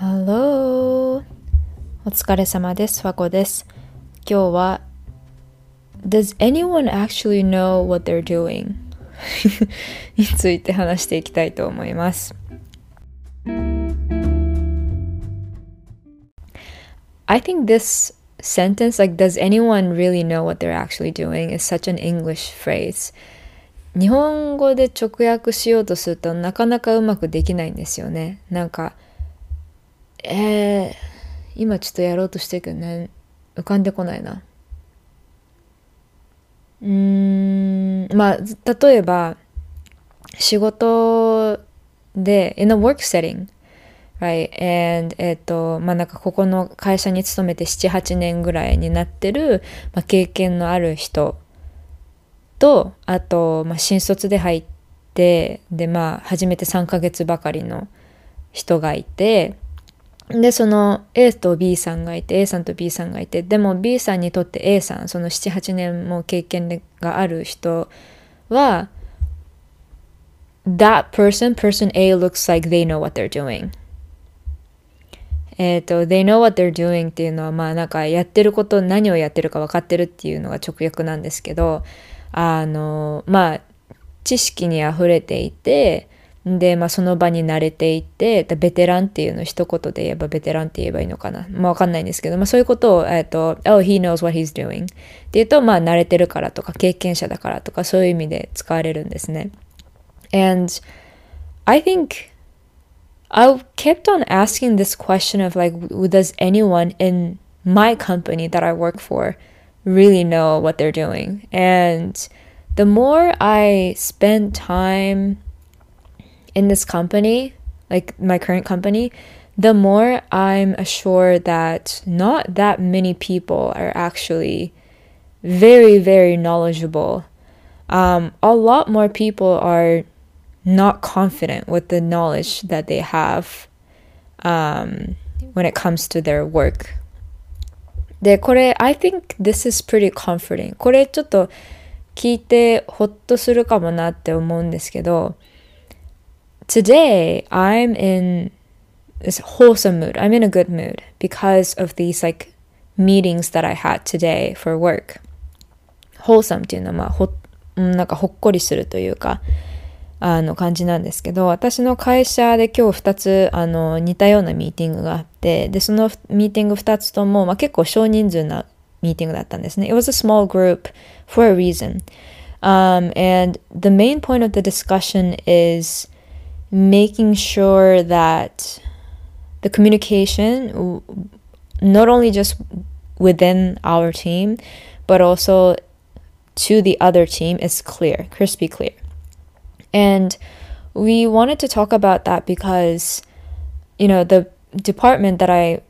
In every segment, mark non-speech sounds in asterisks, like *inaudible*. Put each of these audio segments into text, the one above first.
Hello! お疲れ様です。和子です。今日は Does anyone actually know what they're doing? について話していきたいと思います。I think this sentence, like, does anyone really know what they're actually doing, is such an English phrase. 日本語で直訳しようとするとなかなかうまくできないんですよね。なんか、えー、今ちょっとやろうとしてるけどね、浮かんでこないな。うーん、まあ、例えば、仕事で、in a work setting, right? And, えっ、と、まあなんかここの会社に勤めて7、8年ぐらいになってる、まあ、経験のある人と、あと、まあ、新卒で入って、で、まあ、初めて3ヶ月ばかりの人がいて、で、その A と B さんがいて、A さんと B さんがいて、でも B さんにとって A さん、その7、8年も経験がある人は、That person, person A looks like they know what they're doing. えっ、と、they know what they're doing っていうのは、まあなんかやってること、何をやってるか分かってるっていうのが直訳なんですけど、あの、まあ、知識に溢れていて、で、まあ、その場に慣れていて、ベテランっていうのを一言で言えばベテランって言えばいいのかな。まあ、わかんないんですけど、まあ、そういうことを、えっ、と、oh, he knows what he's doing って言うと、まあ、慣れてるからとか、経験者だからとか、そういう意味で使われるんですね。And I think I kept on asking this question of like, does anyone in my company that I work for really know what they're doing? And the more I spend time in this company, like my current company, the more I'm assured that not that many people are actually very, very knowledgeable. Um, a lot more people are not confident with the knowledge that they have um, when it comes to their work. で、これ、I think this is pretty comforting. これちょっと聞いてほっとするかもなって思うんですけど、 today I'm in this wholesome mood. I'm in a good mood because of these like meetings that I had today for work. wholesome っていうのはまあほなんかほっこりするというかあの感じなんですけど私の会社で今日2つあの似たようなミーティングがあってでそのミーティング2つとも、まあ、結構少人数なミーティングだったんですね。It was a small group for a reason. Um, and the main point of the discussion is making sure that the communication, not only just within our team, but also to the other team, is clear, crispy clear. And we wanted to talk about that because, you know, the department that I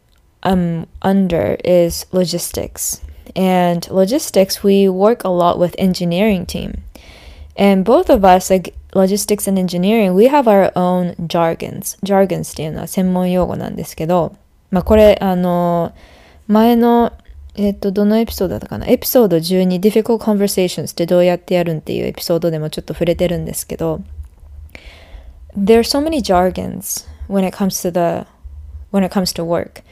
am under is logistics. And logistics, we work a lot with engineering team. And both of us, like logistics and engineering, we have our own jargons. jargons っていうのは専門用語なんですけど、まあこれ、あの、前の、えっと、どのエピソードだったかなエピソード12 Difficult Conversations ってどうやってやるんっていうエピソードでもちょっと触れてるんですけど、There are so many jargons when it comes to the, when it comes to work.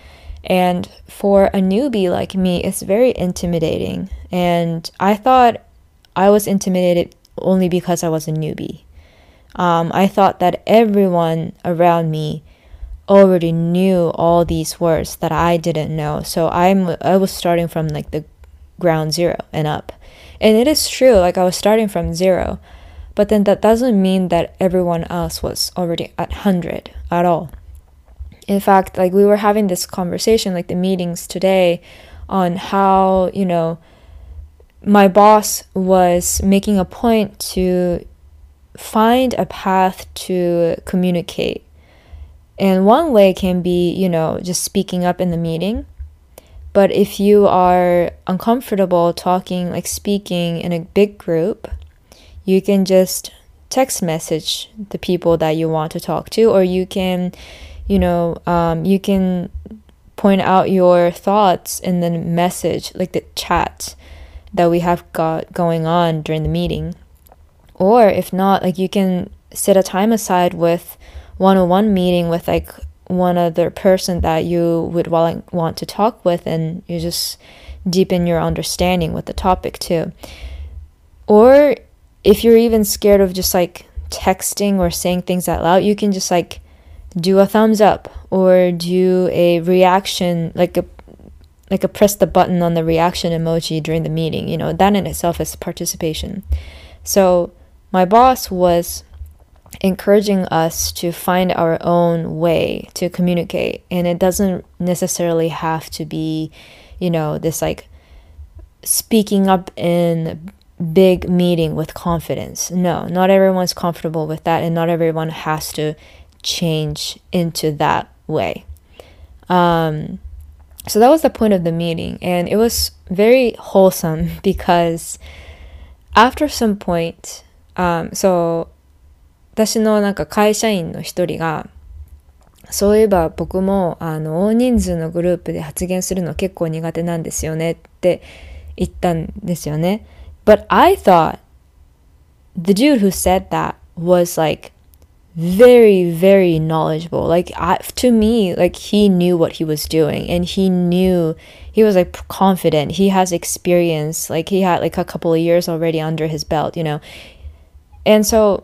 And for a newbie like me, it's very intimidating. And I thought I was intimidated only because I was a newbie. Um, I thought that everyone around me already knew all these words that I didn't know. So I'm I was starting from like the ground zero and up. And it is true, like I was starting from zero. But then that doesn't mean that everyone else was already at 100 at all. In fact, like we were having this conversation, like the meetings today, on how, you know, my boss was making a point to find a path to communicate. And one way can be, you know, just speaking up in the meeting. But if you are uncomfortable talking, like speaking in a big group, you can just text message the people that you want to talk to, or you can, you know, um, you can point out your thoughts in the message, like the chat that we have got going on during the meeting. Or if not, like you can set a time aside with one on one meeting with like one other person that you would want to talk with and you just deepen your understanding with the topic too. Or if you're even scared of just like texting or saying things out loud, you can just like do a thumbs up or do a reaction like a like a press the button on the reaction emoji during the meeting. You know, that in itself is participation. So my boss was encouraging us to find our own way to communicate and it doesn't necessarily have to be you know this like speaking up in big meeting with confidence. No not everyone's comfortable with that and not everyone has to change into that way. Um, so that was the point of the meeting and it was very wholesome *laughs* because after some point um, so 私のなんか会社員の一人がそういえば僕もあの大人数のグループで発言するの結構苦手なんですよねって言ったんですよね。But I thought the dude who said that was like very very knowledgeable like I, to me like he knew what he was doing and he knew he was like confident he has experience like he had like a couple of years already under his belt you know and so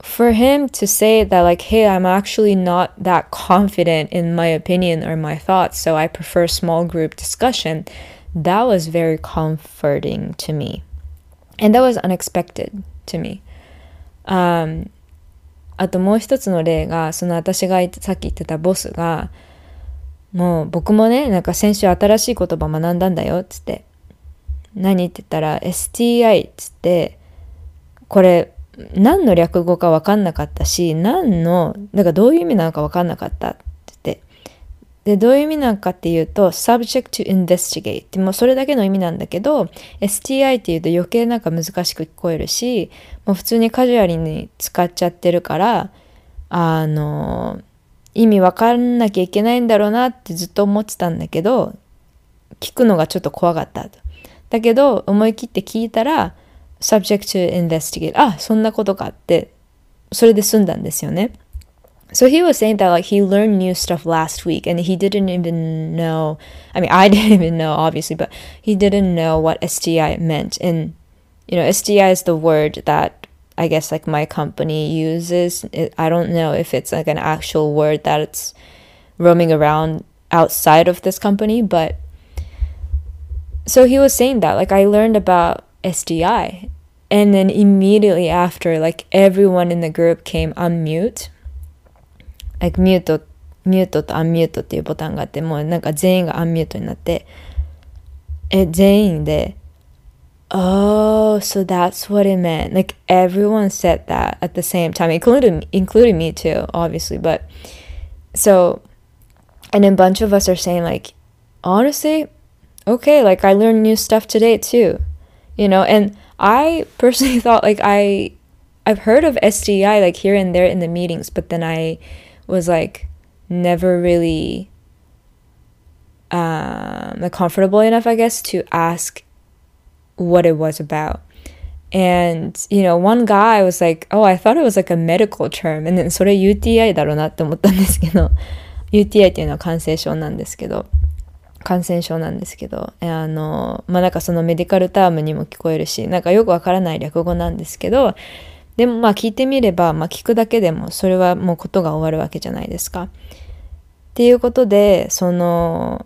for him to say that like hey i'm actually not that confident in my opinion or my thoughts so i prefer small group discussion that was very comforting to me and that was unexpected to me um あともう一つの例が、その私がさっき言ってたボスが、もう僕もね、なんか先週新しい言葉学んだんだよ、っつって。何って言ったら、STI っつって、 これ、何の略語か分かんなかったし、何の、だかどういう意味なのか分かんなかったって。で、どういう意味なのかっていうと、subject to investigate ってもうそれだけの意味なんだけど、STI っていうと余計なんか難しく聞こえるし、もう普通にカジュアルに使っちゃってるから、あの、意味わかんなきゃいけないんだろうなってずっと思ってたんだけど、聞くのがちょっと怖かっただけど、思い切って聞いたら、subject to investigate. Ah, あそんなことかって。それで済んだんですよね。So he was saying that like he learned new stuff last week and he didn't even know I mean I *laughs* didn't even know obviously but he didn't know what STI meant. And you know STI is the word that I guess like my company uses. It, I don't know if it's like an actual word that's roaming around outside of this company but so he was saying that like I learned about STI and then immediately after like everyone in the group came on mute like ミュート、ミュートとアンミュートっていうボタンがあって、もうなんか全員がアンミュートになって、え、全員で、Oh, so that's what it meant. Like everyone said that at the same time, including including me too, obviously. But so, and then a bunch of us are saying like, honestly, okay, like I learned new stuff today too, you know. And I personally *laughs* thought like I, I've heard of SDI like here and there in the meetings, but then I was like never really um, comfortable enough, I guess, to ask what it was about. And, you know, one guy was like, oh, I thought it was like a medical term. And then それ UTI だろうなって思ったんですけど、UTI *laughs* っていうのは感染症なんですけど、 感染症なんですけど、あの、まあ、なんかそのメディカルタームにも聞こえるし、なんかよくわからない略語なんですけど、でもまあ聞いてみれば、まあ聞くだけでもそれはもうことが終わるわけじゃないですか。っていうことで、その、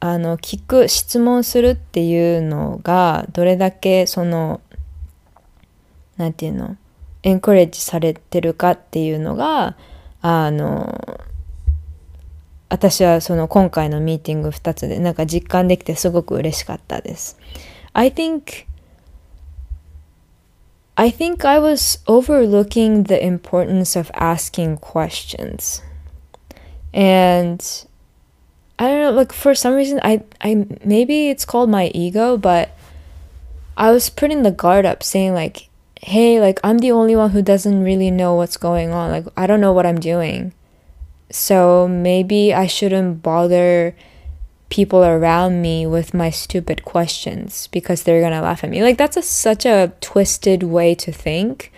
あの、聞く、質問するっていうのが、どれだけその、なんていうの、エンコレッジされてるかっていうのが、あの、私はその今回のミーティング2つでなんか実感できてすごく嬉しかったです。I think I think I was overlooking the importance of asking questions. And I don't know, like for some reason I I maybe it's called my ego, but I was putting the guard up saying like, "Hey, like I'm the only one who doesn't really know what's going on. Like I don't know what I'm doing." So maybe I shouldn't bother people around me with my stupid questions because they're gonna laugh at me. Like, that's a, such a twisted way to think,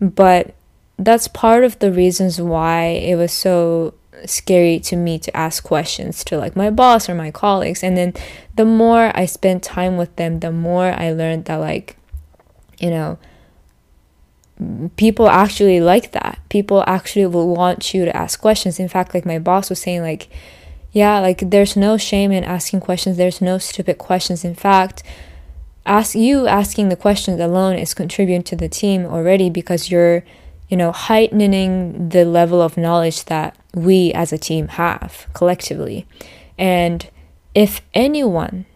but that's part of the reasons why it was so scary to me to ask questions to like my boss or my colleagues. And then the more I spent time with them, the more I learned that like, you know, people actually like that. People actually will want you to ask questions. In fact, like my boss was saying like, yeah, like there's no shame in asking questions. There's no stupid questions. In fact, ask you asking the questions alone is contributing to the team already because you're you know, heightening the level of knowledge that we as a team have collectively. And if anyone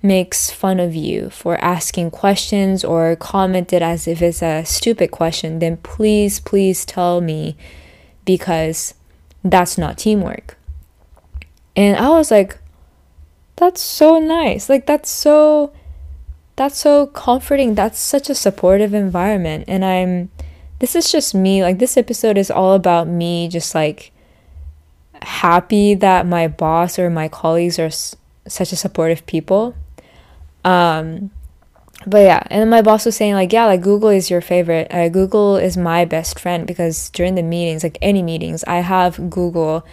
makes fun of you for asking questions or commented as if it's a stupid question, then please, please tell me because that's not teamwork. And I was like, that's so nice. Like, that's so, that's so comforting. That's such a supportive environment. And I'm, this is just me. Like, this episode is all about me just like happy that my boss or my colleagues are s- such a supportive people. Um, but yeah, and my boss was saying like, yeah, like Google is your favorite. Uh, Google is my best friend because during the meetings, like any meetings, I have Google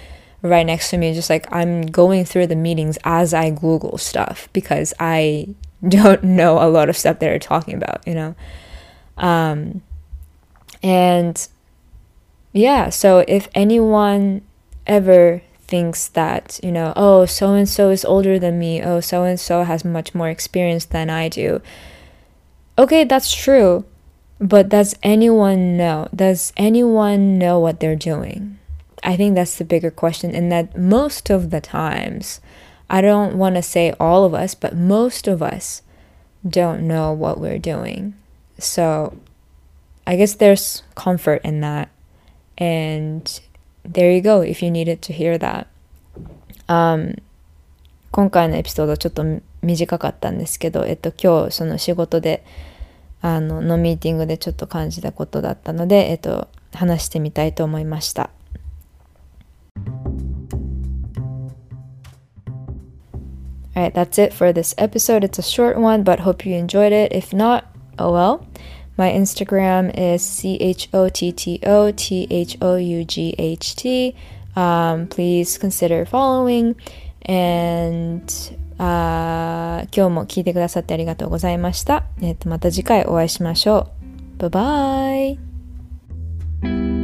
right next to me. Just like I'm going through the meetings as I Google stuff because I *laughs* don't know a lot of stuff they're talking about, you know. Um, and yeah, so if anyone ever thinks that, you know, oh, so and so is older than me, oh, so and so has much more experience than I do. Okay, that's true. But does anyone know? Does anyone know what they're doing? I think that's the bigger question, and that most of the times, I don't want to say all of us, but most of us don't know what we're doing. So I guess there's comfort in that. And there you go, if you needed to hear that. Um, 今回のエピソードちょっと短かったんですけど、えっと、今日その仕事で、あの、のミーティングでちょっと感じたことだったので、えっと、話してみたいと思いました。Alright, that's it for this episode. It's a short one, but hope you enjoyed it. If not, oh well. My Instagram is C H O T T O T H O U G H T. Um, please consider following. And あ今日も聞いてくださってありがとうございました。えっ、と、また次回お会いしましょう。バイバイ。